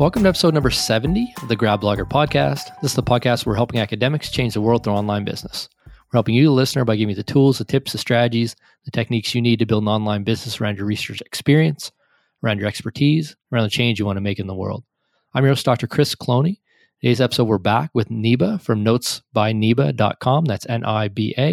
Welcome to episode number 70 of the Grad Blogger podcast. This is the podcast where we're helping academics change the world through online business. We're helping you, the listener, by giving you the tools, the tips, the strategies, the techniques you need to build an online business around your research experience, around your expertise, around the change you want to make in the world. I'm your host, Dr. Chris Cloney. Today's episode, we're back with Niba from notesbyniba.com. That's N I B A.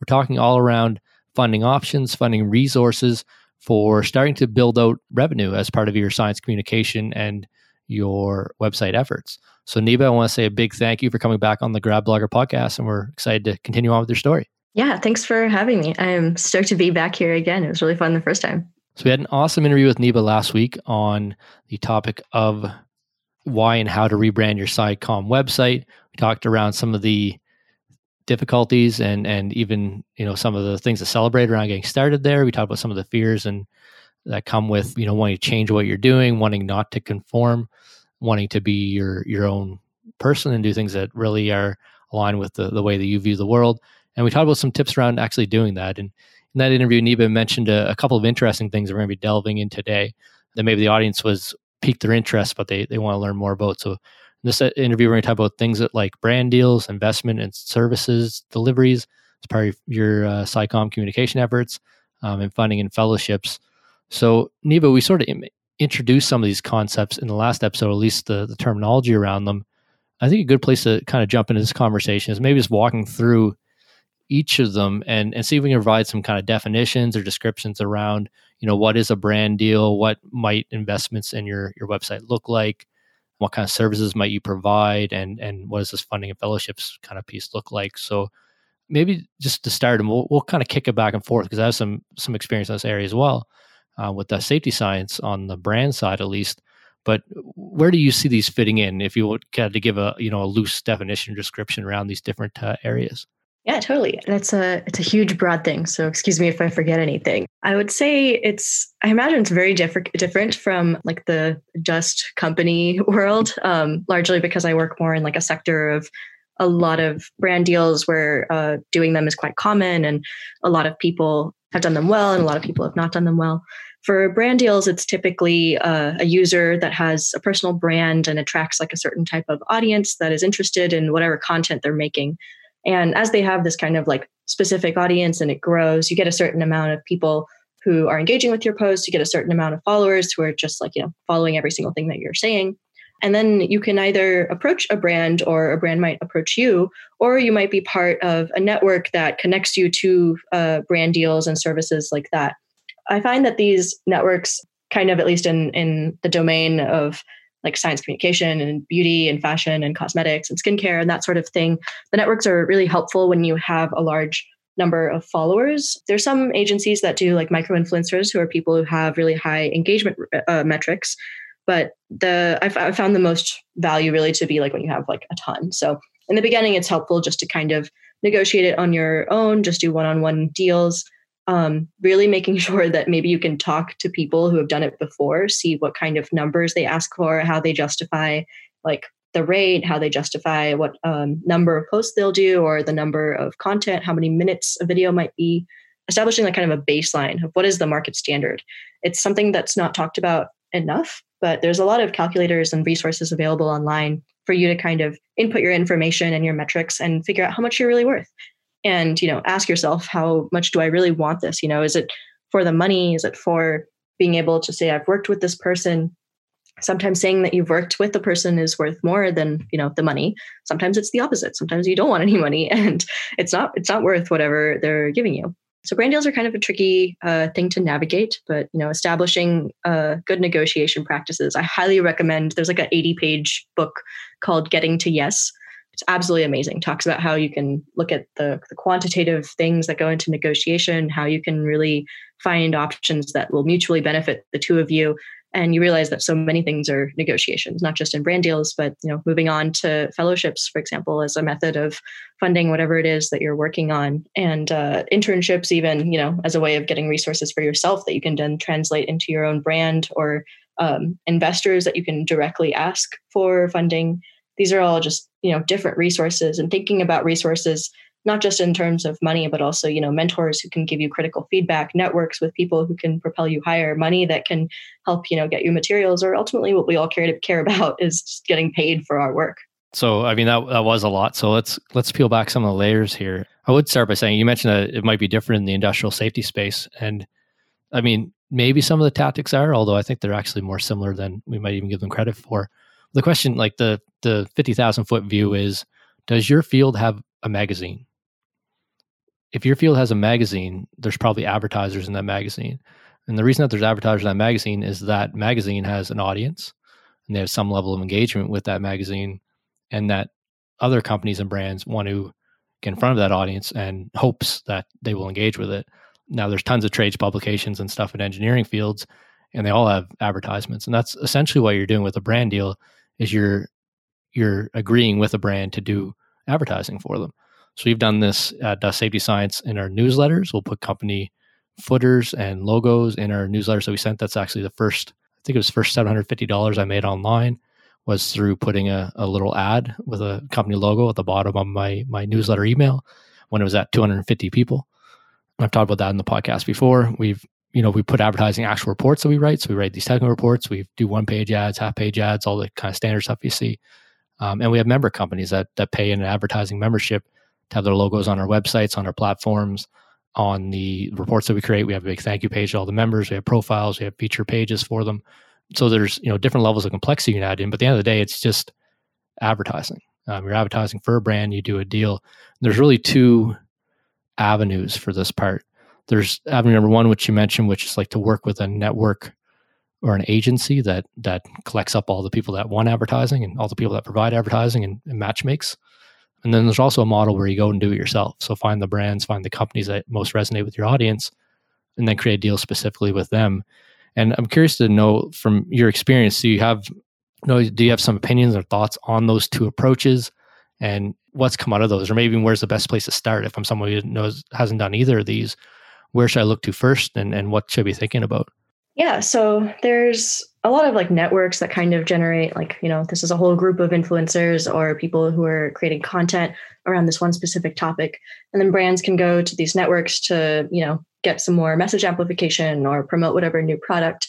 We're talking all around funding options, funding resources for starting to build out revenue as part of your science communication and your website efforts. So, Niba, I want to say a big thank you for coming back on the Grad Blogger podcast, and we're excited to continue on with your story. Yeah, thanks for having me. I'm stoked to be back here again. It was really fun the first time. So, we had an awesome interview with Niba last week on the topic of why and how to rebrand your SciComm website. We talked around some of the difficulties and and even you know some of the things to celebrate around getting started there. We talked about some of the fears and that come with you know wanting to change what you're doing, wanting not to conform, wanting to be your your own person and do things that really are aligned with the, the way that you view the world. And we talked about some tips around actually doing that. And in that interview, Niba mentioned a, a couple of interesting things that we're going to be delving in today that maybe the audience was piqued their interest, but they, they want to learn more about. So in this interview, we're going to talk about things that like brand deals, investment and services, deliveries as part of your uh, SciComm communication efforts, um, and funding and fellowships. So, Niba, we sort of Im- introduced some of these concepts in the last episode, at least the, the terminology around them. I think a good place to kind of jump into this conversation is maybe just walking through each of them and, and see if we can provide some kind of definitions or descriptions around, you know, what is a brand deal? What might investments in your, your website look like? What kind of services might you provide? And, and what does this funding and fellowships kind of piece look like? So maybe just to start, and we'll, we'll kind of kick it back and forth because I have some, some experience in this area as well uh, with the safety science on the brand side, at least. But where do you see these fitting in? If you had to give a you know a loose definition description around these different uh, areas. Yeah, totally. That's a it's a huge broad thing. So excuse me if I forget anything. I would say it's I imagine it's very different different from like the just company world, um, largely because I work more in like a sector of a lot of brand deals where uh, doing them is quite common, and a lot of people have done them well, and a lot of people have not done them well. For brand deals, it's typically uh, a user that has a personal brand and attracts like a certain type of audience that is interested in whatever content they're making. And as they have this kind of like specific audience and it grows, you get a certain amount of people who are engaging with your post, you get a certain amount of followers who are just like, you know, following every single thing that you're saying. And then you can either approach a brand or a brand might approach you, or you might be part of a network that connects you to uh, brand deals and services like that. I find that these networks, kind of at least in, in the domain of like science communication and beauty and fashion and cosmetics and skincare and that sort of thing, the networks are really helpful when you have a large number of followers. There's some agencies that do like micro influencers who are people who have really high engagement uh, metrics but the I've, found the most value really to be like when you have like a ton. So in the beginning it's helpful just to kind of negotiate it on your own just do one-on-one deals um, really making sure that maybe you can talk to people who have done it before see what kind of numbers they ask for how they justify like the rate how they justify what um, number of posts they'll do or the number of content how many minutes a video might be. Establishing like kind of a baseline of what is the market standard. It's something that's not talked about enough but there's a lot of calculators and resources available online for you to kind of input your information and your metrics and figure out how much you're really worth. And you know ask yourself how much do i really want this? You know is it for the money? Is it for being able to say i've worked with this person. Sometimes saying that you've worked with the person is worth more than you know the money. Sometimes it's the opposite. Sometimes you don't want any money and it's not it's not worth whatever they're giving you so brand deals are kind of a tricky uh, thing to navigate, but you know, establishing uh, good negotiation practices, I highly recommend. There's like an 80 page book called Getting to Yes. It's absolutely amazing. Talks about how you can look at the, the quantitative things that go into negotiation, how you can really find options that will mutually benefit the two of you, and you realize that so many things are negotiations not just in brand deals but you know moving on to fellowships for example as a method of funding whatever it is that you're working on. And uh, internships even you know as a way of getting resources for yourself that you can then translate into your own brand or um, investors that you can directly ask for funding. These are all just you know different resources and thinking about resources not just in terms of money, but also, you know, mentors who can give you critical feedback, networks with people who can propel you higher, money that can help, you know, get you materials, or ultimately what we all care to care about is just getting paid for our work. So, I mean, that, that was a lot. So let's let's peel back some of the layers here. I would start by saying you mentioned that it might be different in the industrial safety space, and I mean, maybe some of the tactics are, although I think they're actually more similar than we might even give them credit for. The question, like the the fifty thousand foot view, is: Does your field have a magazine? If your field has a magazine, there's probably advertisers in that magazine. And the reason that there's advertisers in that magazine is that magazine has an audience and they have some level of engagement with that magazine and that other companies and brands want to get in front of that audience and hopes that they will engage with it. Now there's tons of trades publications and stuff in engineering fields and they all have advertisements. And that's essentially what you're doing with a brand deal is you're you're agreeing with a brand to do advertising for them. So we've done this at Dust Safety Science in our newsletters. We'll put company footers and logos in our newsletters that we sent. That's actually the first, I think it was first $750 I made online was through putting a, a little ad with a company logo at the bottom of my, my newsletter email when it was at 250 people. I've talked about that in the podcast before. We've, you know, we put advertising actual reports that we write. So we write these technical reports. We do one page ads, half page ads, all the kind of standard stuff you see. Um, and we have member companies that that pay in an advertising membership to have their logos on our websites, on our platforms, on the reports that we create. We have a big thank you page to all the members. We have profiles. We have feature pages for them. So there's you know different levels of complexity you can add in. But at the end of the day, it's just advertising. Um, you're advertising for a brand. You do a deal. There's really two avenues for this part. There's avenue number one, which you mentioned, which is like to work with a network or an agency that that collects up all the people that want advertising and all the people that provide advertising and, and match makes. And then there's also a model where you go and do it yourself. So find the brands, find the companies that most resonate with your audience, and then create deals specifically with them. And I'm curious to know from your experience, do you have know, do you have some opinions or thoughts on those two approaches and what's come out of those? Or maybe where's the best place to start if I'm someone who knows hasn't done either of these? Where should I look to first and, and what should I be thinking about? Yeah, so there's a lot of like networks that kind of generate like, you know, this is a whole group of influencers or people who are creating content around this one specific topic. And then brands can go to these networks to, you know, get some more message amplification or promote whatever new product.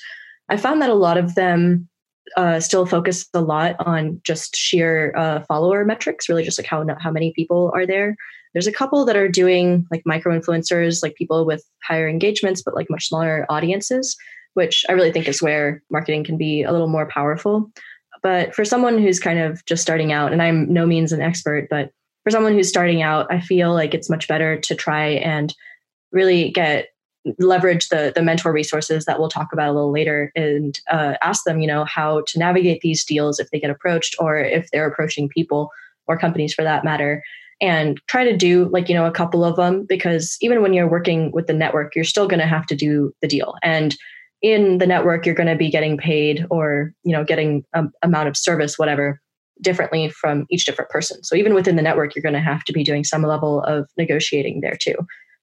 I found that a lot of them uh, still focus a lot on just sheer uh, follower metrics, really just like how how many people are there. There's a couple that are doing like micro influencers, like people with higher engagements, but like much smaller audiences which I really think is where marketing can be a little more powerful. But for someone who's kind of just starting out, and I'm no means an expert, but for someone who's starting out, I feel like it's much better to try and really get leverage the the mentor resources that we'll talk about a little later and uh, ask them you know how to navigate these deals if they get approached or if they're approaching people or companies for that matter and try to do like you know a couple of them because even when you're working with the network you're still going to have to do the deal and in the network you're going to be getting paid or you know getting a amount of service whatever differently from each different person. So even within the network you're going to have to be doing some level of negotiating there too.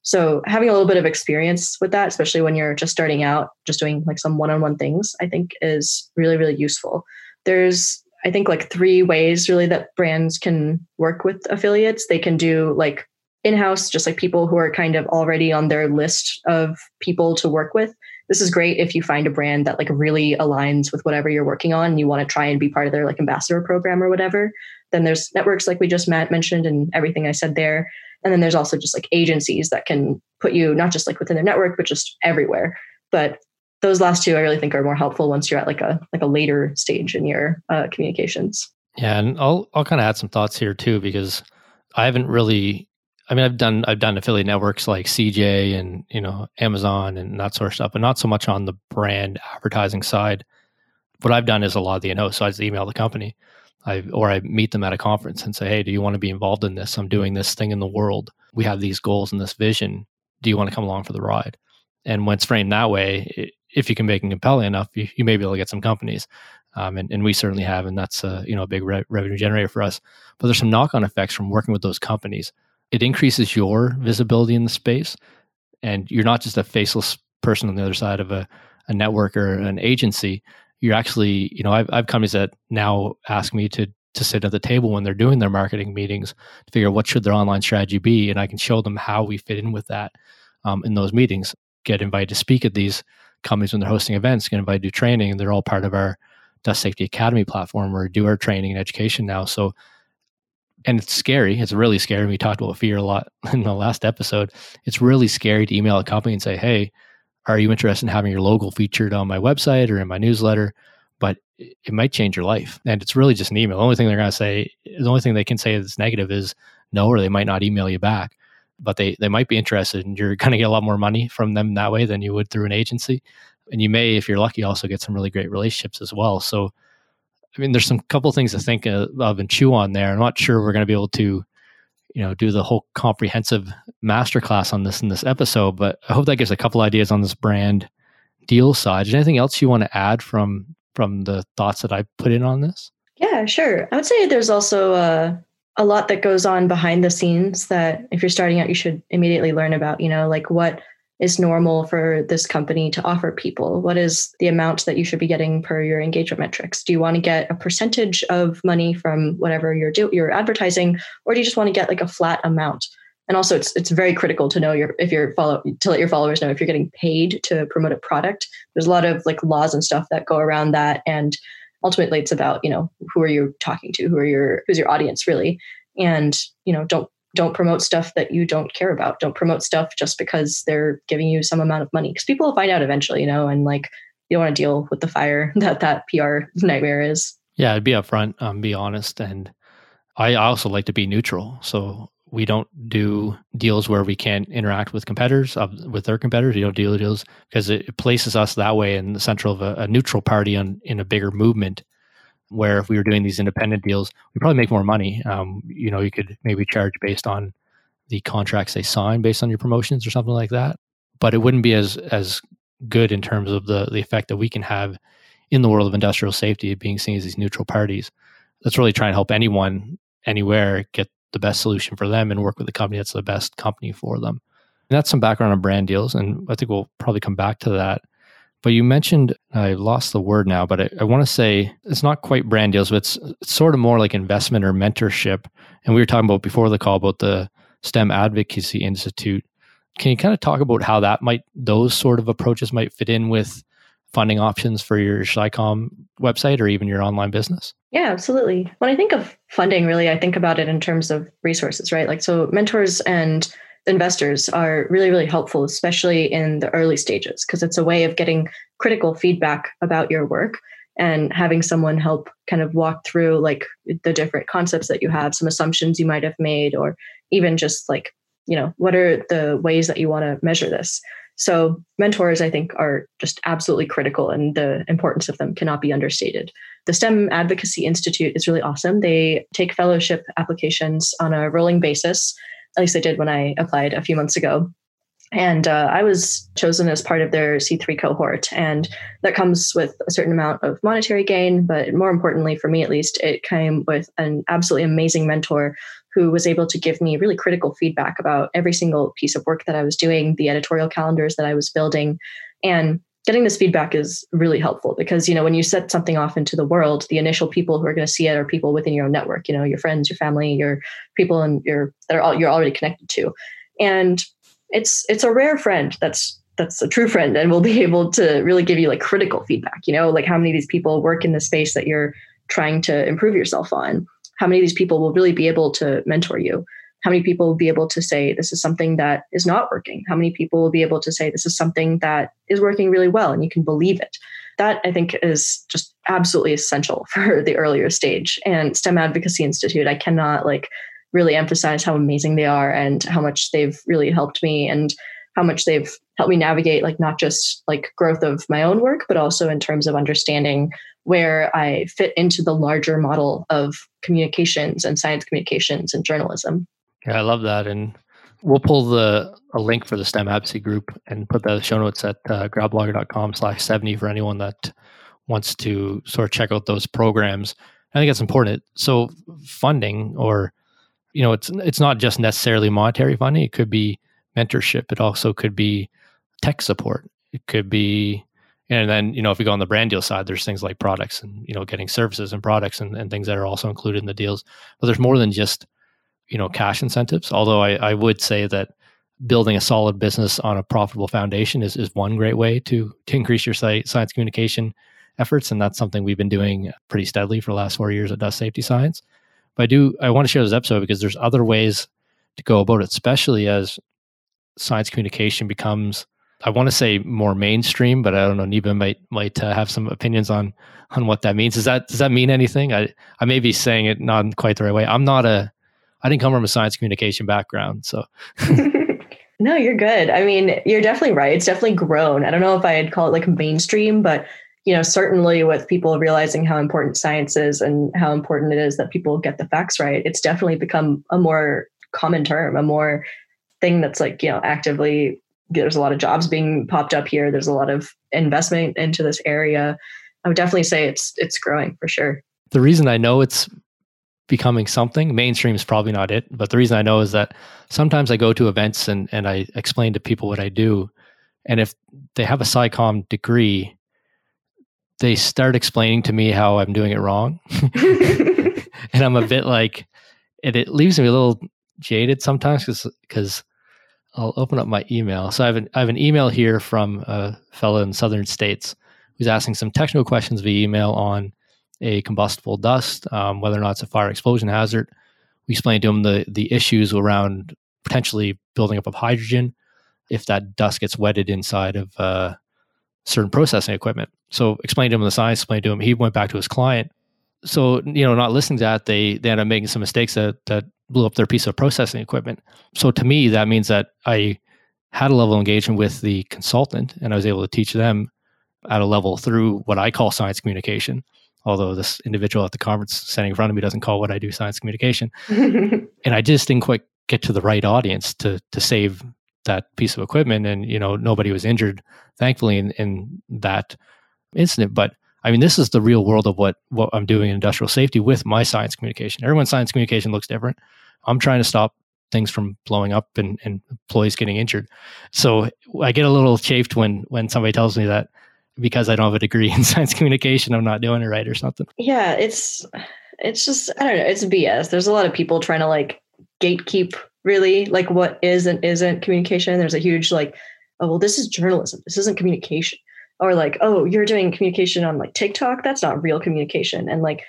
So having a little bit of experience with that especially when you're just starting out just doing like some one-on-one things i think is really really useful. There's i think like three ways really that brands can work with affiliates. They can do like in-house just like people who are kind of already on their list of people to work with this is great if you find a brand that like really aligns with whatever you're working on and you want to try and be part of their like ambassador program or whatever. Then there's networks like we just mentioned and everything i said there. And then there's also just like agencies that can put you not just like within their network but just everywhere. But those last two i really think are more helpful once you're at like a like a later stage in your uh, communications. Yeah and i'll i'll kind of add some thoughts here too because i haven't really I mean, I've done I've done affiliate networks like CJ and you know Amazon and that sort of stuff, but not so much on the brand advertising side. What I've done is a lot of the know. So I just email the company, I or I meet them at a conference and say, "Hey, do you want to be involved in this? I'm doing this thing in the world. We have these goals and this vision. Do you want to come along for the ride?" And when it's framed that way, if you can make it compelling enough, you, you may be able to get some companies. Um, and, and we certainly have, and that's a you know a big re- revenue generator for us. But there's some knock on effects from working with those companies it increases your visibility in the space and you're not just a faceless person on the other side of a, a network or an agency you're actually you know I've, I've companies that now ask me to to sit at the table when they're doing their marketing meetings to figure out what should their online strategy be, and I can show them how we fit in with that um, in those meetings. Get invited to speak at these companies when they're hosting events, get invited to do training, and they're all part of our Dust Safety Academy platform where we do our training and education now. So, and it's scary. It's really scary. We talked about fear a lot in the last episode. It's really scary to email a company and say, "Hey, are you interested in having your logo featured on my website or in my newsletter?" But it might change your life, and it's really just an email. The only thing they're going to say, the only thing they can say that's negative is no, or they might not email you back. But they they might be interested, and you're going to get a lot more money from them that way than you would through an agency and you may, if you're lucky, also get some really great relationships as well. So, I mean, there's some couple things to think of and chew on there. I'm not sure we're going to be able to, you know, do the whole comprehensive masterclass on this in this episode, but I hope that gives a couple ideas on this brand deal side. Is anything else you want to add from from the thoughts that I put in on this? Yeah, sure. I would say there's also a, a lot that goes on behind the scenes that if you're starting out, you should immediately learn about. You know, like what is normal for this company to offer people? What is the amount that you should be getting per your engagement metrics? Do you want to get a percentage of money from whatever you're do you're advertising, or do you just want to get like a flat amount? And also, it's it's very critical to know your if you're follow to let your followers know if you're getting paid to promote a product. There's a lot of like laws and stuff that go around that, and ultimately, it's about you know who are you talking to, who are your who's your audience really, and you know don't don't promote stuff that you don't care about. Don't promote stuff just because they're giving you some amount of money because people will find out eventually, you know, and like you don't want to deal with the fire that that PR nightmare is. Yeah, I'd be upfront, um, be honest, and I also like to be neutral. So we don't do deals where we can't interact with competitors uh, with their competitors. We don't deal with deals because it places us that way in the central of a, a neutral party on, in a bigger movement where if we were doing these independent deals, we probably make more money. Um, you know, you could maybe charge based on the contracts they sign based on your promotions or something like that. But it wouldn't be as as good in terms of the the effect that we can have in the world of industrial safety, being seen as these neutral parties. Let's really try and help anyone anywhere get the best solution for them and work with the company that's the best company for them. And that's some background on brand deals, and I think we'll probably come back to that but you mentioned, I lost the word now, but I, I want to say it's not quite brand deals, but it's, it's, sort of more like investment or mentorship. And we were talking about before the call about the STEM Advocacy Institute. Can you kind of talk about how that might, those sort of approaches might fit in with funding options for your SciComm website or even your online business? Yeah, absolutely. When I think of funding, really, I think about it in terms of resources, right? Like, so mentors and investors are really, really helpful, especially in the early stages, because it's a way of getting critical feedback about your work and having someone help kind of walk through like the different concepts that you have, some assumptions you might have made, or even just like, you know, what are the ways that you want to measure this? So, mentors, I think, are just absolutely critical, and the importance of them cannot be understated. The STEM Advocacy Institute is really awesome. They take fellowship applications on a rolling basis at least I did when I applied a few months ago. And uh, I was chosen as part of their C3 cohort. And that comes with a certain amount of monetary gain. But more importantly, for me at least, it came with an absolutely amazing mentor who was able to give me really critical feedback about every single piece of work that I was doing, the editorial calendars that I was building. And getting this feedback is really helpful because you know when you set something off into the world the initial people who are going to see it are people within your own network you know your friends your family your people and your that are all you're already connected to. And it's it's a rare friend that's that's a true friend and will be able to really give you like critical feedback you know like how many of these people work in the space that you're trying to improve yourself on how many of these people will really be able to mentor you how many people will be able to say this is something that is not working. How many people will be able to say this is something that is working really well and you can believe it. That i think is just absolutely essential for the earlier stage. And stem advocacy institute i cannot like really emphasize how amazing they are and how much they've really helped me and how much they've helped me navigate like not just like growth of my own work but also in terms of understanding where i fit into the larger model of communications and science communications and journalism yeah, I love that. And we'll pull the a link for the STEM advocacy group and put that in the show notes at uh, gradblogger.com slash 70 for anyone that wants to sort of check out those programs. I think it's important. So funding or, you know, it's, it's not just necessarily monetary funding. It could be mentorship. It also could be tech support. It could be And then, you know, if we go on the brand deal side, there's things like products and, you know, getting services and products and, and things that are also included in the deals. But there's more than just, you know, cash incentives. Although I, I would say that building a solid business on a profitable foundation is, is one great way to, to increase your science communication efforts. And that's something we've been doing pretty steadily for the last four years at Dust Safety Science. But I do, I want to share this episode because there's other ways to go about it, especially as science communication becomes I want to say more mainstream, but I don't know. Niba might might uh, have some opinions on on what that means. Does that does that mean anything? I I may be saying it not quite the right way. I'm not a I didn't come from a science communication background, so. no, you're good. I mean, you're definitely right. It's definitely grown. I don't know if I'd call it like mainstream, but you know, certainly with people realizing how important science is and how important it is that people get the facts right, it's definitely become a more common term, a more thing that's like you know actively there's a lot of jobs being popped up here. There's a lot of investment into this area. I would definitely say it's it's growing for sure. The reason I know it's becoming something. Mainstream is probably not it, but the reason I know is that sometimes I go to events and and I explain to people what I do, and if they have a SciComm degree, they start explaining to me how I'm doing it wrong, and I'm a bit like, it, it leaves me a little jaded sometimes because I'll open up my email. So I have an I have an email here from a fellow in southern states who's asking some technical questions via email on a combustible dust, um, whether or not it's a fire explosion hazard. We explained to him the the issues around potentially building up of hydrogen if that dust gets wetted inside of uh, certain processing equipment. So explained to him the science, explained to him. He went back to his client. So you know, not listening to that, they they end up making some mistakes that that blew up their piece of processing equipment. So to me, that means that I had a level of engagement with the consultant and I was able to teach them at a level through what I call science communication. Although this individual at the conference standing in front of me doesn't call what I do science communication. and I just didn't quite get to the right audience to to save that piece of equipment. And, you know, nobody was injured, thankfully, in, in that incident. But I mean, this is the real world of what what I'm doing in industrial safety with my science communication. Everyone's science communication looks different. I'm trying to stop things from blowing up and, and employees getting injured. So I get a little chafed when when somebody tells me that because I don't have a degree in science communication, I'm not doing it right or something. Yeah, it's it's just I don't know, it's BS. There's a lot of people trying to like gatekeep really like what is and isn't communication. There's a huge like, oh well, this is journalism. This isn't communication. Or like, oh, you're doing communication on like TikTok. That's not real communication. And like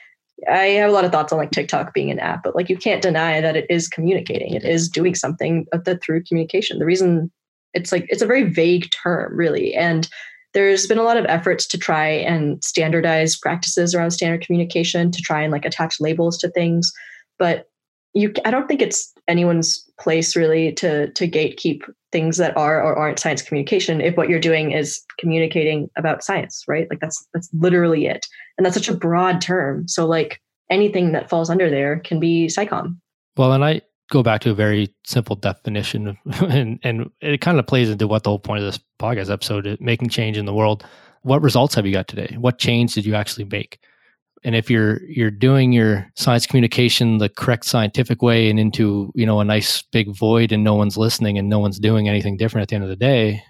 I have a lot of thoughts on like TikTok being an app, but like you can't deny that it is communicating. It is doing something uh, that through communication. The reason it's like it's a very vague term, really, and there's been a lot of efforts to try and standardize practices around standard communication to try and like attach labels to things, but you I don't think it's anyone's place really to to gatekeep things that are or aren't science communication if what you're doing is communicating about science, right? Like that's that's literally it. And that's such a broad term. So like anything that falls under there can be SciComm. Well, and I go back to a very simple definition and, and it kind of plays into what the whole point of this podcast episode is making change in the world. What results have you got today? What change did you actually make? and if you're you're doing your science communication the correct scientific way and into you know a nice big void and no one's listening and no one's doing anything different at the end of the day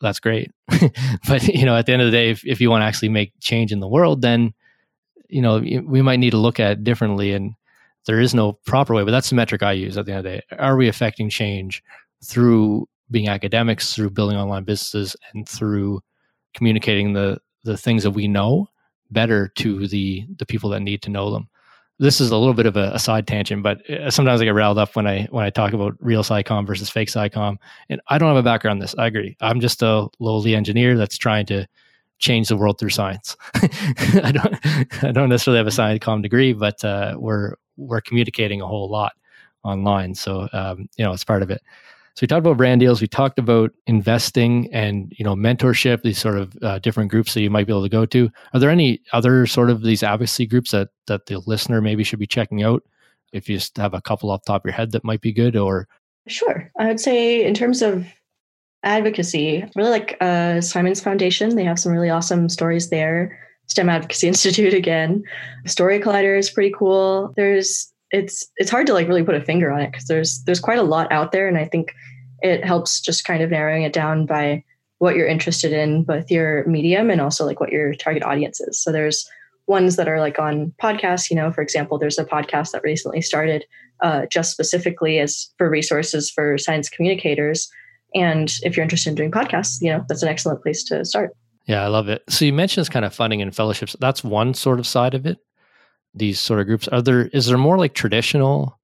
that's great but you know at the end of the day if, if you want to actually make change in the world then you know we might need to look at it differently and there is no proper way but that's the metric i use at the end of the day are we affecting change through being academics through building online businesses and through communicating the the things that we know better to the the people that need to know them. This is a little bit of a, a side tangent, but uh, sometimes I get riled up when I when I talk about real SciComm versus fake SciComm. And I don't have a background in this. I agree. I'm just a lowly engineer that's trying to change the world through science. I don't I don't necessarily have a SciComm degree, but uh, we're we're communicating a whole lot online, so um, you know it's part of it. So we talked about brand deals. We talked about investing and you know mentorship. These sort of uh, different groups that you might be able to go to. Are there any other sort of these advocacy groups that that the listener maybe should be checking out? If you just have a couple off top of your head that might be good, or sure, I would say in terms of advocacy, really like uh, Simons Foundation. They have some really awesome stories there. STEM Advocacy Institute again. Story Collider is pretty cool. There's it's it's hard to like really put a finger on it because there's there's quite a lot out there, and I think it helps just kind of narrowing it down by what you're interested in, both your medium and also like what your target audience is. So there's ones that are like on podcasts. You know, for example, there's a podcast that recently started uh, just specifically as for resources for science communicators. And if you're interested in doing podcasts, you know, that's an excellent place to start. Yeah, I love it. So you mentioned this kind of funding and fellowships. That's one sort of side of it. These sort of groups. Are there is there more like traditional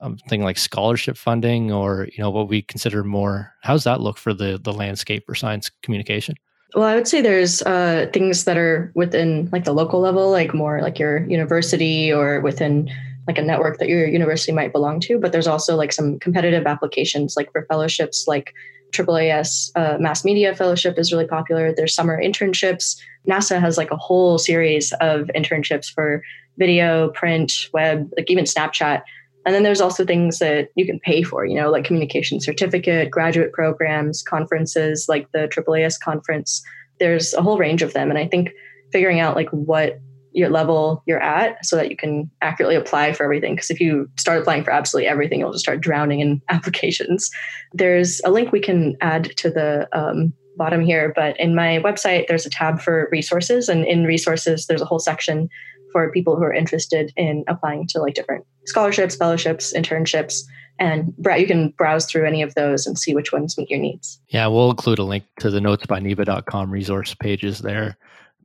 um, thing like scholarship funding or you know what we consider more how's that look for the the landscape for science communication well i would say there's uh, things that are within like the local level like more like your university or within like a network that your university might belong to but there's also like some competitive applications like for fellowships like AAAS uh, mass media fellowship is really popular there's summer internships nasa has like a whole series of internships for video print web like even snapchat and then there's also things that you can pay for, you know, like communication certificate, graduate programs, conferences like the AAAS conference. There's a whole range of them. And I think figuring out like what your level you're at so that you can accurately apply for everything. Because if you start applying for absolutely everything, you'll just start drowning in applications. There's a link we can add to the um, bottom here, but in my website, there's a tab for resources. And in resources, there's a whole section for people who are interested in applying to like different scholarships, fellowships, internships. And you can browse through any of those and see which ones meet your needs. Yeah, we'll include a link to the notesbyniba.com resource pages there,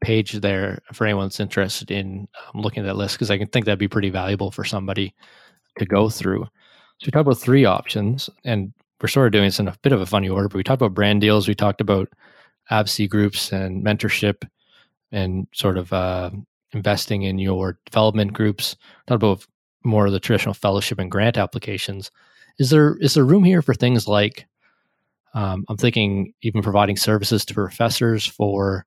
page there for anyone that's interested in um, looking at that list, because I can think that'd be pretty valuable for somebody to go through. So we talked about three options, and we're sort of doing this in a bit of a funny order, but we talked about brand deals, we talked about advocacy groups and mentorship and sort of uh, investing in your development groups, talk about more of the traditional fellowship and grant applications. Is there is there room here for things like um, I'm thinking even providing services to professors for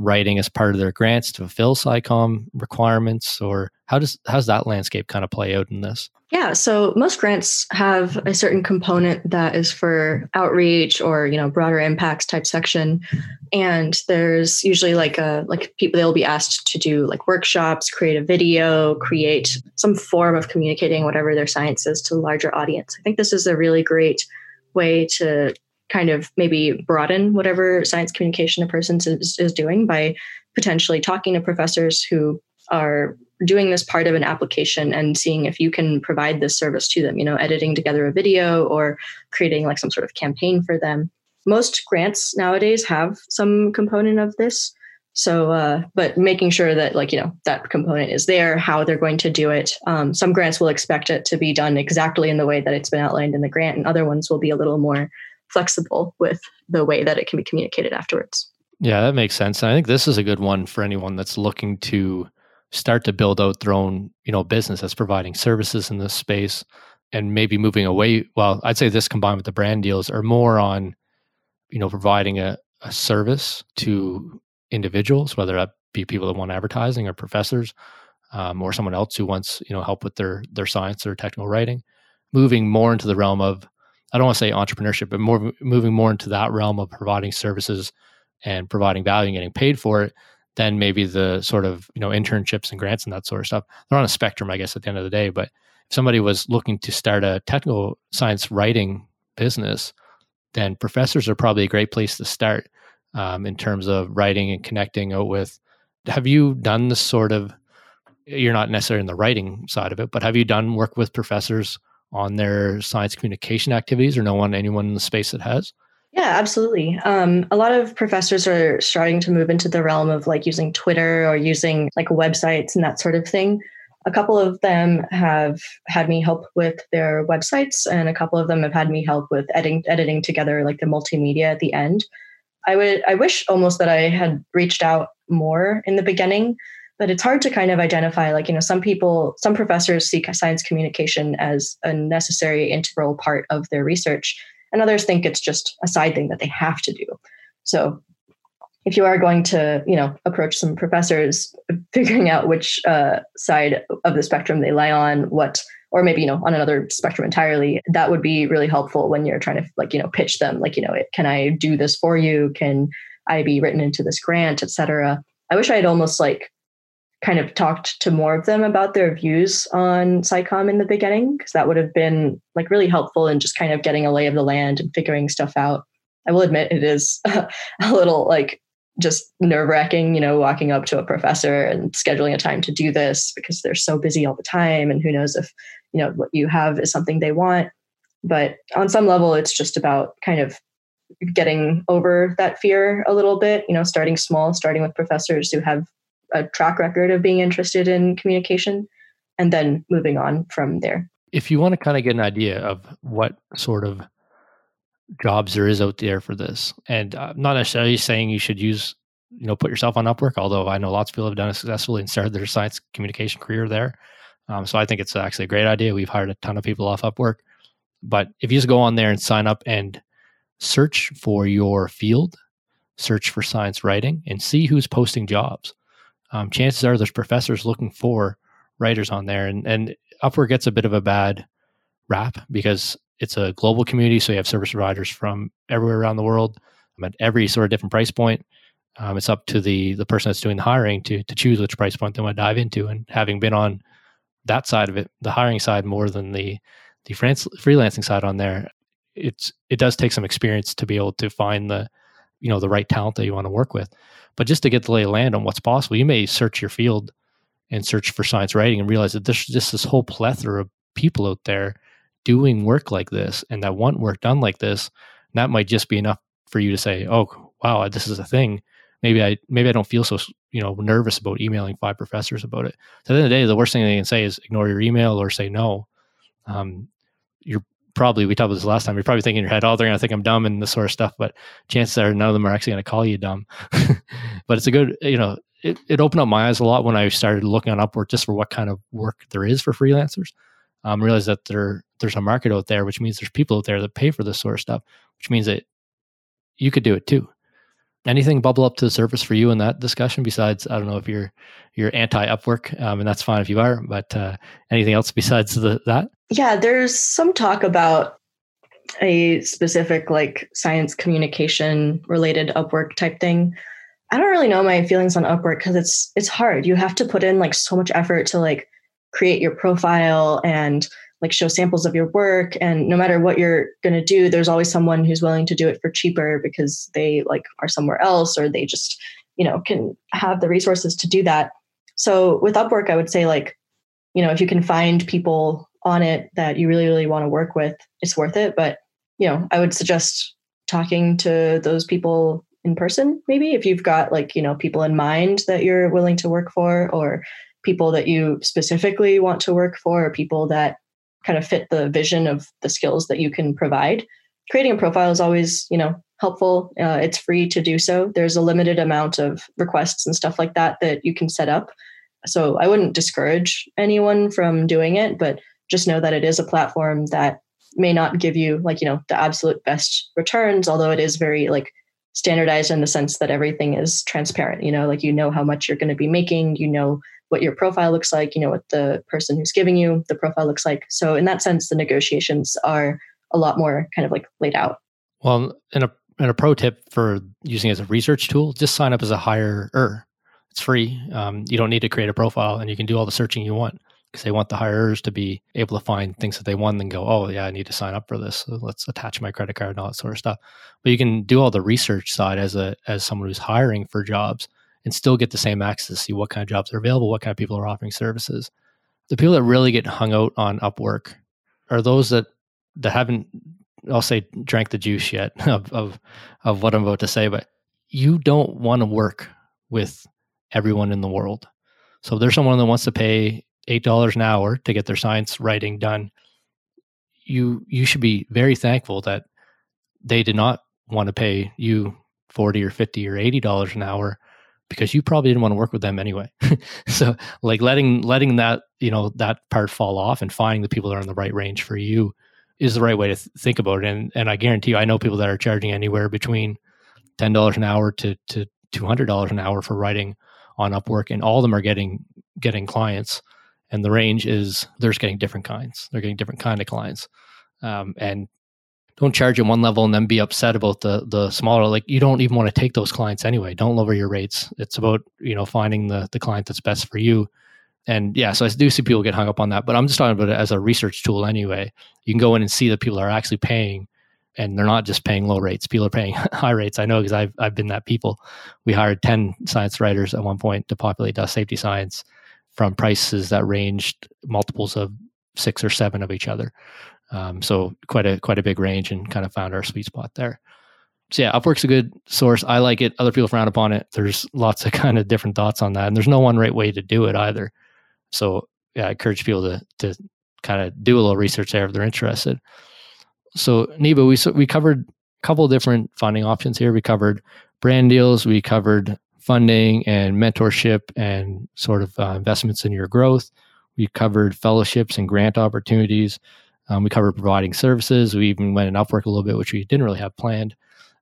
writing as part of their grants to fulfill SciComm requirements, or how does how's that landscape kind of play out in this? Yeah, so most grants have a certain component that is for outreach or you know broader impacts type section, and there's usually like a like people they'll be asked to do like workshops, create a video, create some form of communicating whatever their science is to a larger audience. I think this is a really great way to kind of maybe broaden whatever science communication a person is, is doing by potentially talking to professors who are doing this part of an application and seeing if you can provide this service to them, you know, editing together a video or creating like some sort of campaign for them. Most grants nowadays have some component of this. So, uh, but making sure that like, you know, that component is there, how they're going to do it. Um, some grants will expect it to be done exactly in the way that it's been outlined in the grant, and other ones will be a little more flexible with the way that it can be communicated afterwards. Yeah, that makes sense. And I think this is a good one for anyone that's looking to start to build out their own, you know, business that's providing services in this space and maybe moving away. Well, I'd say this combined with the brand deals are more on, you know, providing a, a service to individuals, whether that be people that want advertising or professors, um, or someone else who wants, you know, help with their their science or technical writing, moving more into the realm of I don't want to say entrepreneurship, but more moving more into that realm of providing services and providing value and getting paid for it than maybe the sort of you know internships and grants and that sort of stuff. They're on a spectrum, I guess, at the end of the day. But if somebody was looking to start a technical science writing business, then professors are probably a great place to start um, in terms of writing and connecting out with. Have you done this sort of? You're not necessarily in the writing side of it, but have you done work with professors on their science communication activities, or no one anyone in the space that has? Yeah, absolutely. Um, a lot of professors are starting to move into the realm of like using Twitter or using like websites and that sort of thing. A couple of them have had me help with their websites, and a couple of them have had me help with editing editing together like the multimedia at the end. I would I wish almost that I had reached out more in the beginning, but it's hard to kind of identify like you know some people some professors see science communication as a necessary integral part of their research and others think it's just a side thing that they have to do. So if you are going to you know approach some professors figuring out which uh, side of the spectrum they lie on what or maybe you know on another spectrum entirely that would be really helpful when you're trying to like you know pitch them like you know can i do this for you? Can i be written into this grant? etc i wish i had almost like kind of talked to more of them about their views on SciComm in the beginning, because that would have been like really helpful in just kind of getting a lay of the land and figuring stuff out. I will admit it is a little like just nerve wracking, you know, walking up to a professor and scheduling a time to do this because they're so busy all the time. And who knows if, you know, what you have is something they want. But on some level, it's just about kind of getting over that fear a little bit, you know, starting small, starting with professors who have a track record of being interested in communication and then moving on from there. If you want to kind of get an idea of what sort of jobs there is out there for this. And I'm not necessarily saying you should use, you know, put yourself on Upwork, although I know lots of people have done it successfully and started their science communication career there. Um, so I think it's actually a great idea. We've hired a ton of people off Upwork. But if you just go on there and sign up and search for your field, search for science writing, and see who's posting jobs, um, chances are there's professors looking for writers on there. And, and Upwork gets a bit of a bad rap because it's a global community, so you have service providers from everywhere around the world. At every sort of different price point. Um, it's up to the the person that's doing the hiring to to choose which price point they want to dive into. And having been on that side of it, the hiring side more than the the freelancing side on there, it's it does take some experience to be able to find the you know the right talent that you want to work with. But just to get the lay of land on what's possible, you may search your field and search for science writing and realize that there's just this whole plethora of people out there doing work like this and that want work done like this, that might just be enough for you to say, "Oh, wow, this is a thing." Maybe I maybe I don't feel so you know nervous about emailing five professors about it. So at the end of the day, the worst thing they can say is ignore your email or say no. Um, you're probably we talked about this last time. You're probably thinking in your head, "Oh, they're going to think I'm dumb" and this sort of stuff. But chances are none of them are actually going to call you dumb. but it's a good you know it, it opened up my eyes a lot when I started looking on Upwork just for what kind of work there is for freelancers um, realize that there there's a market out there, which means there's people out there that pay for this sort of stuff, which means that you could do it too. Anything bubble up to the surface for you in that discussion? Besides, I don't know if you're you're anti Upwork, um, and that's fine if you are. But uh, anything else besides the, that? Yeah, there's some talk about a specific like science communication related Upwork type thing. I don't really know my feelings on Upwork because it's it's hard. You have to put in like so much effort to like create your profile and like show samples of your work and no matter what you're going to do there's always someone who's willing to do it for cheaper because they like are somewhere else or they just you know can have the resources to do that. So with upwork i would say like you know if you can find people on it that you really really want to work with it's worth it. But you know i would suggest talking to those people in person maybe if you've got like you know people in mind that you're willing to work for or people that you specifically want to work for or people that kind of fit the vision of the skills that you can provide. Creating a profile is always you know helpful. Uh, it's free to do so. There's a limited amount of requests and stuff like that that you can set up. So i wouldn't discourage anyone from doing it but just know that it is a platform that may not give you like you know the absolute best returns although it is very like standardized in the sense that everything is transparent. You know like you know how much you're going to be making. You know what your profile looks like, you know, what the person who's giving you the profile looks like. So in that sense, the negotiations are a lot more kind of like laid out. Well, and a and a pro tip for using as a research tool, just sign up as a hirer. It's free. Um, you don't need to create a profile, and you can do all the searching you want because they want the hirers to be able to find things that they want and then go, oh yeah, I need to sign up for this. So let's attach my credit card and all that sort of stuff. But you can do all the research side as a as someone who's hiring for jobs and still get the same access to see what kind of jobs are available, what kind of people are offering services. The people that really get hung out on Upwork are those that that haven't, I'll say, drank the juice yet of of, of what I'm about to say, but you don't want to work with everyone in the world. So if there's someone that wants to pay eight dollars an hour to get their science writing done, you you should be very thankful that they did not want to pay you 40 or 50 or 80 dollars an hour because you probably didn't want to work with them anyway. so like letting letting that you know that part fall off and finding the people that are in the right range for you is the right way to th- think about it. And and I guarantee you, I know people that are charging anywhere between ten dollars an hour to to two hundred dollars an hour for writing on Upwork, and all of them are getting getting clients. And the range is they're just getting different kinds. They're getting different kind of clients. Um, and don't charge at one level and then be upset about the the smaller like you don't even want to take those clients anyway don't lower your rates it's about you know finding the the client that's best for you and yeah so i do see people get hung up on that but i'm just talking about it as a research tool anyway you can go in and see that people are actually paying and they're not just paying low rates. People are paying high rates. I know because I've I've been that people. We hired ten science writers at one point to populate dust safety science from prices that ranged multiples of six or seven of each other. Um, so quite a quite a big range, and kind of found our sweet spot there. So yeah, Upwork's a good source. I like it. Other people frown upon it. There's lots of kind of different thoughts on that, and there's no one right way to do it either. So yeah, I encourage people to to kind of do a little research there if they're interested. So Niba, we we covered a couple different funding options here. We covered brand deals. We covered funding and mentorship and sort of uh, investments in your growth. We covered fellowships and grant opportunities. Um, we covered providing services. We even went in Upwork a little bit, which we didn't really have planned.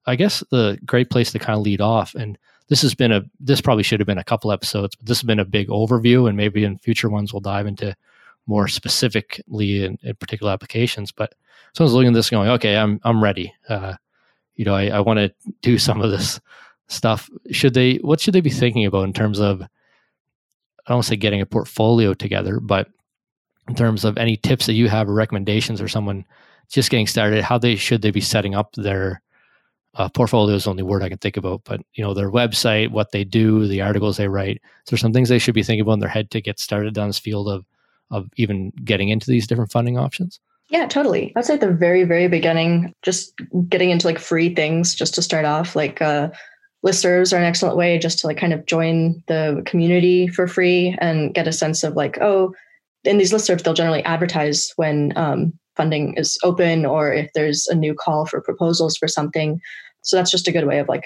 I guess the great place to kind of lead off, and this has been a this probably should have been a couple episodes, but this has been a big overview, and maybe in future ones we'll dive into more specifically in, in particular applications. But someone's looking at this going, okay, I'm I'm ready. Uh, you know, I, I want to do some of this stuff. Should they? What should they be thinking about in terms of? I don't say getting a portfolio together, but in terms of any tips that you have or recommendations or someone just getting started, how they should they be setting up their uh, portfolio is the only word I can think about, but you know their website, what they do, the articles they write. So some things they should be thinking about in their head to get started down this field of of even getting into these different funding options. Yeah, totally. I'd say at the very, very beginning, just getting into like free things just to start off, like uh, listservs are an excellent way just to like kind of join the community for free and get a sense of like, oh, in these listservs, they'll generally advertise when um, funding is open or if there's a new call for proposals for something. So that's just a good way of like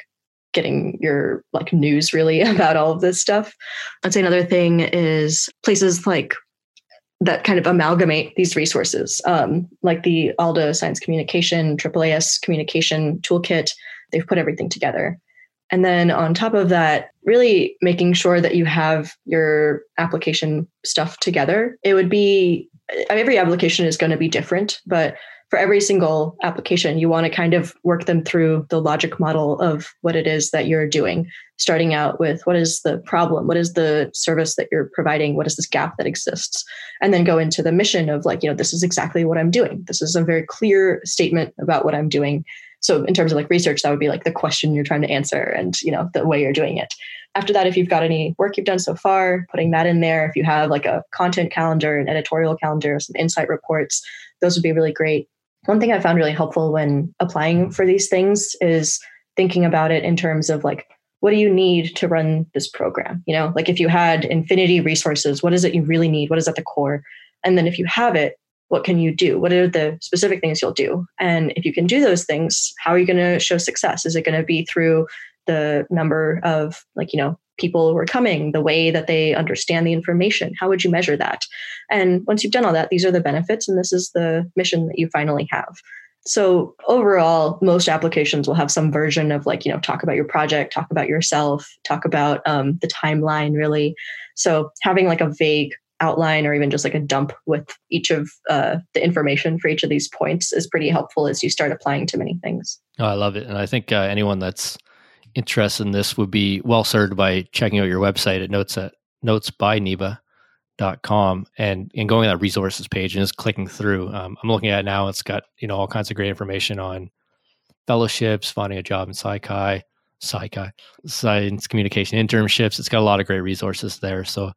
getting your like news really about all of this stuff. I'd say another thing is places like that kind of amalgamate these resources, um, like the ALDA Science Communication, AAAS Communication Toolkit. They've put everything together. And then on top of that, really making sure that you have your application stuff together. It would be every application is going to be different, but for every single application, you want to kind of work them through the logic model of what it is that you're doing, starting out with what is the problem? What is the service that you're providing? What is this gap that exists? And then go into the mission of like, you know, this is exactly what I'm doing. This is a very clear statement about what I'm doing. So in terms of like research, that would be like the question you're trying to answer and, you know, the way you're doing it. After that, if you've got any work you've done so far, putting that in there. If you have like a content calendar, an editorial calendar, some insight reports, those would be really great one thing I found really helpful when applying for these things is thinking about it in terms of like, what do you need to run this program? You know, like if you had infinity resources, what is it you really need? What is at the core? And then if you have it, what can you do? What are the specific things you'll do? And if you can do those things, how are you going to show success? Is it going to be through the number of like, you know, people who are coming, the way that they understand the information. How would you measure that? And once you've done all that, these are the benefits, and this is the mission that you finally have. So overall, most applications will have some version of like, you know, talk about your project, talk about yourself, talk about um, the timeline, really. So having like a vague outline or even just like a dump with each of uh, the information for each of these points is pretty helpful as you start applying to many things. Oh, I love it. And I think uh, anyone that's interested in this would be well served by checking out your website at notes at notesbyniba.com and, and going to that resources page and just clicking through. Um, I'm looking at it now. It's got, you know, all kinds of great information on fellowships, finding a job in PsyChi, PsyChi, science communication internships. It's got a lot of great resources there. So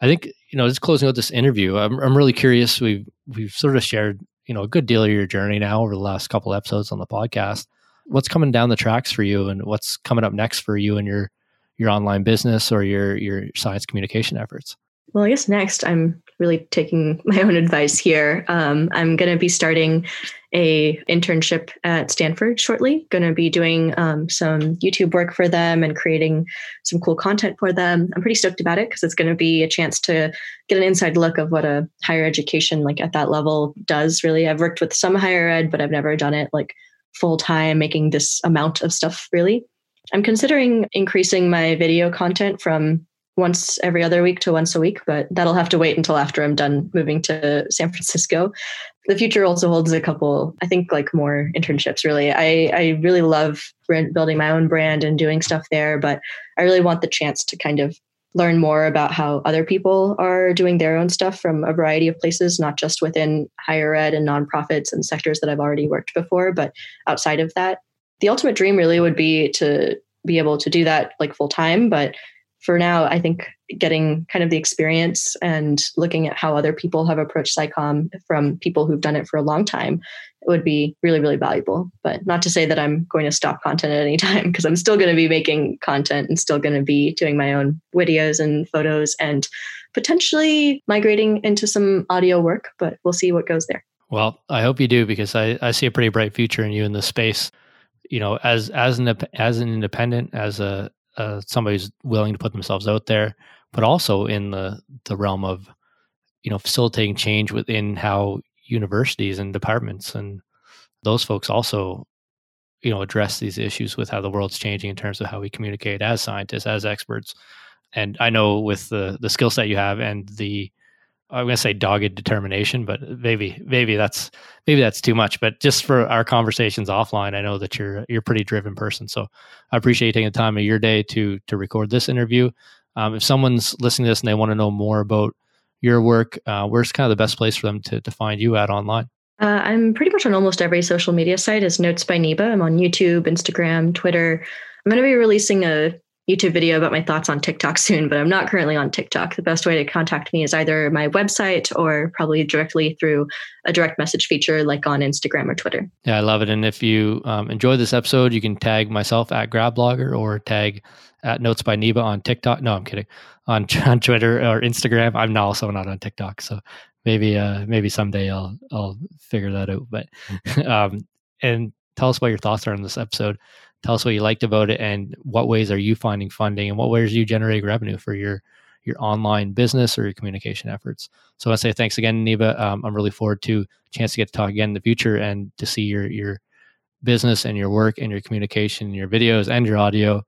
I think, you know, just closing out this interview, I'm, I'm really curious. We've, we've sort of shared, you know, a good deal of your journey now over the last couple episodes on the podcast what's coming down the tracks for you and what's coming up next for you and your your online business or your your science communication efforts well i guess next i'm really taking my own advice here. Um, i'm going to be starting a internship at stanford shortly. Going to be doing um, some youtube work for them and creating some cool content for them. I'm pretty stoked about it because it's going to be a chance to get an inside look of what a higher education like at that level does really. I've worked with some higher ed but i've never done it like full time making this amount of stuff really. I'm considering increasing my video content from once every other week to once a week, but that'll have to wait until after I'm done moving to San Francisco. The future also holds a couple, I think, like more internships. Really, I I really love brand, building my own brand and doing stuff there, but I really want the chance to kind of learn more about how other people are doing their own stuff from a variety of places, not just within higher ed and nonprofits and sectors that I've already worked before, but outside of that. The ultimate dream really would be to be able to do that like full time, but for now, I think getting kind of the experience and looking at how other people have approached SciComm from people who've done it for a long time would be really, really valuable. But not to say that I'm going to stop content at any time, because I'm still going to be making content and still going to be doing my own videos and photos and potentially migrating into some audio work, but we'll see what goes there. Well, I hope you do because I, I see a pretty bright future in you in this space. You know, as as an as an independent, as a uh, somebody who's willing to put themselves out there, but also in the the realm of you know facilitating change within how universities and departments and those folks also you know address these issues with how the world's changing in terms of how we communicate as scientists as experts. And i know with the the skill set you have and the I'm going to say dogged determination, but maybe maybe that's maybe that's too much. But just for our conversations offline, I know that you're you're a pretty driven person. So I appreciate you taking the time of your day to to record this interview. Um, if someone's listening to this and they want to know more about your work, uh, where's kind of the best place for them to to find you at online? Uh, I'm pretty much on almost every social media site as Notes by Niba. I'm on YouTube, Instagram, Twitter. I'm going to be releasing a YouTube video about my thoughts on TikTok soon, but I'm not currently on TikTok. The best way to contact me is either my website or probably directly through a direct message feature like on Instagram or Twitter. Yeah, I love it. And if you um, enjoy this episode, you can tag myself at GradBlogger or tag at Notes by Niba on TikTok. No, I'm kidding. On, on Twitter or Instagram. I'm also not on TikTok, so maybe uh, maybe someday I'll I'll figure that out. But um, and tell us what your thoughts are on this episode. Tell us what you liked about it and what ways are you finding funding and what ways are you generating revenue for your your online business or your communication efforts. So I want to say thanks again, Niba. Um, I'm really forward to a chance to get to talk again in the future and to see your your business and your work and your communication, your videos and your audio.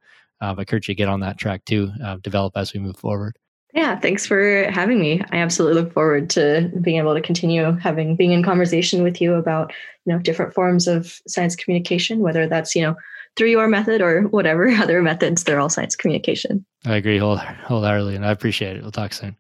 Uh, I encourage you to get on that track too, uh, develop as we move forward. Yeah, thanks for having me. I absolutely look forward to being able to continue having being in conversation with you about you know different forms of science communication, whether that's you know through your method or whatever other methods. They're all science communication. I agree wholeheartedly, and I appreciate it. We'll talk soon.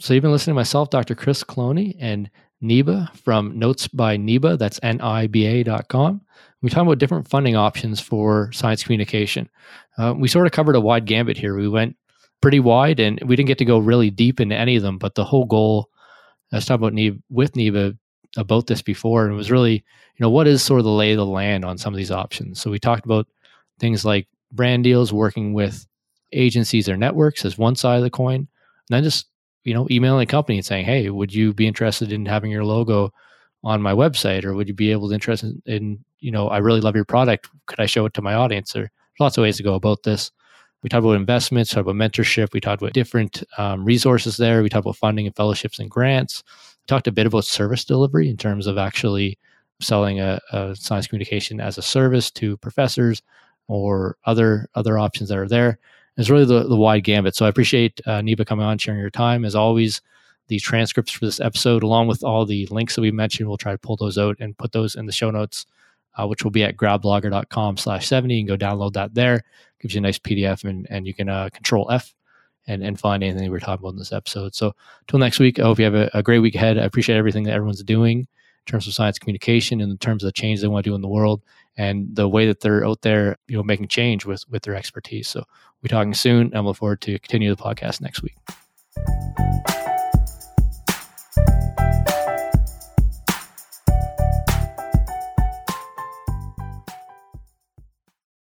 So you've been listening to myself, Dr. Chris Cloney, and Niba from Notes by Niba. That's N-I-B-A dot com. We talk about different funding options for science communication. Uh, we sort of covered a wide gambit here. We went pretty wide, and we didn't get to go really deep into any of them. But the whole goal, I was talking about Niba, with Niba about this before, and it was really, you know, what is sort of the lay of the land on some of these options. So we talked about things like brand deals, working with agencies or networks as one side of the coin, and then just you know emailing a company and saying, hey, would you be interested in having your logo on my website, or would you be able to interested in, you know, I really love your product, could I show it to my audience? Or lots of ways to go about this. We talked about investments, talked about mentorship, we talked about different um, resources there. We talked about funding and fellowships and grants We talked a bit about service delivery in terms of actually selling a, a, science communication as a service to professors or other other options that are there. It's really the, the wide gambit. So I appreciate uh, Niba coming on, sharing your time. As always, the transcripts for this episode, along with all the links that we mentioned, we'll try to pull those out and put those in the show notes, uh, which will be at gradblogger.com slash 70. You can go download that there. Gives you a nice PDF and, and you can uh, control F and, and find anything we were talking about in this episode. So until next week, I hope you have a, a great week ahead. I appreciate everything that everyone's doing in terms of science communication and in terms of the change they want to do in the world and the way that they're out there, you know, making change with with their expertise. So we're talking soon. I'm looking forward to continue the podcast next week.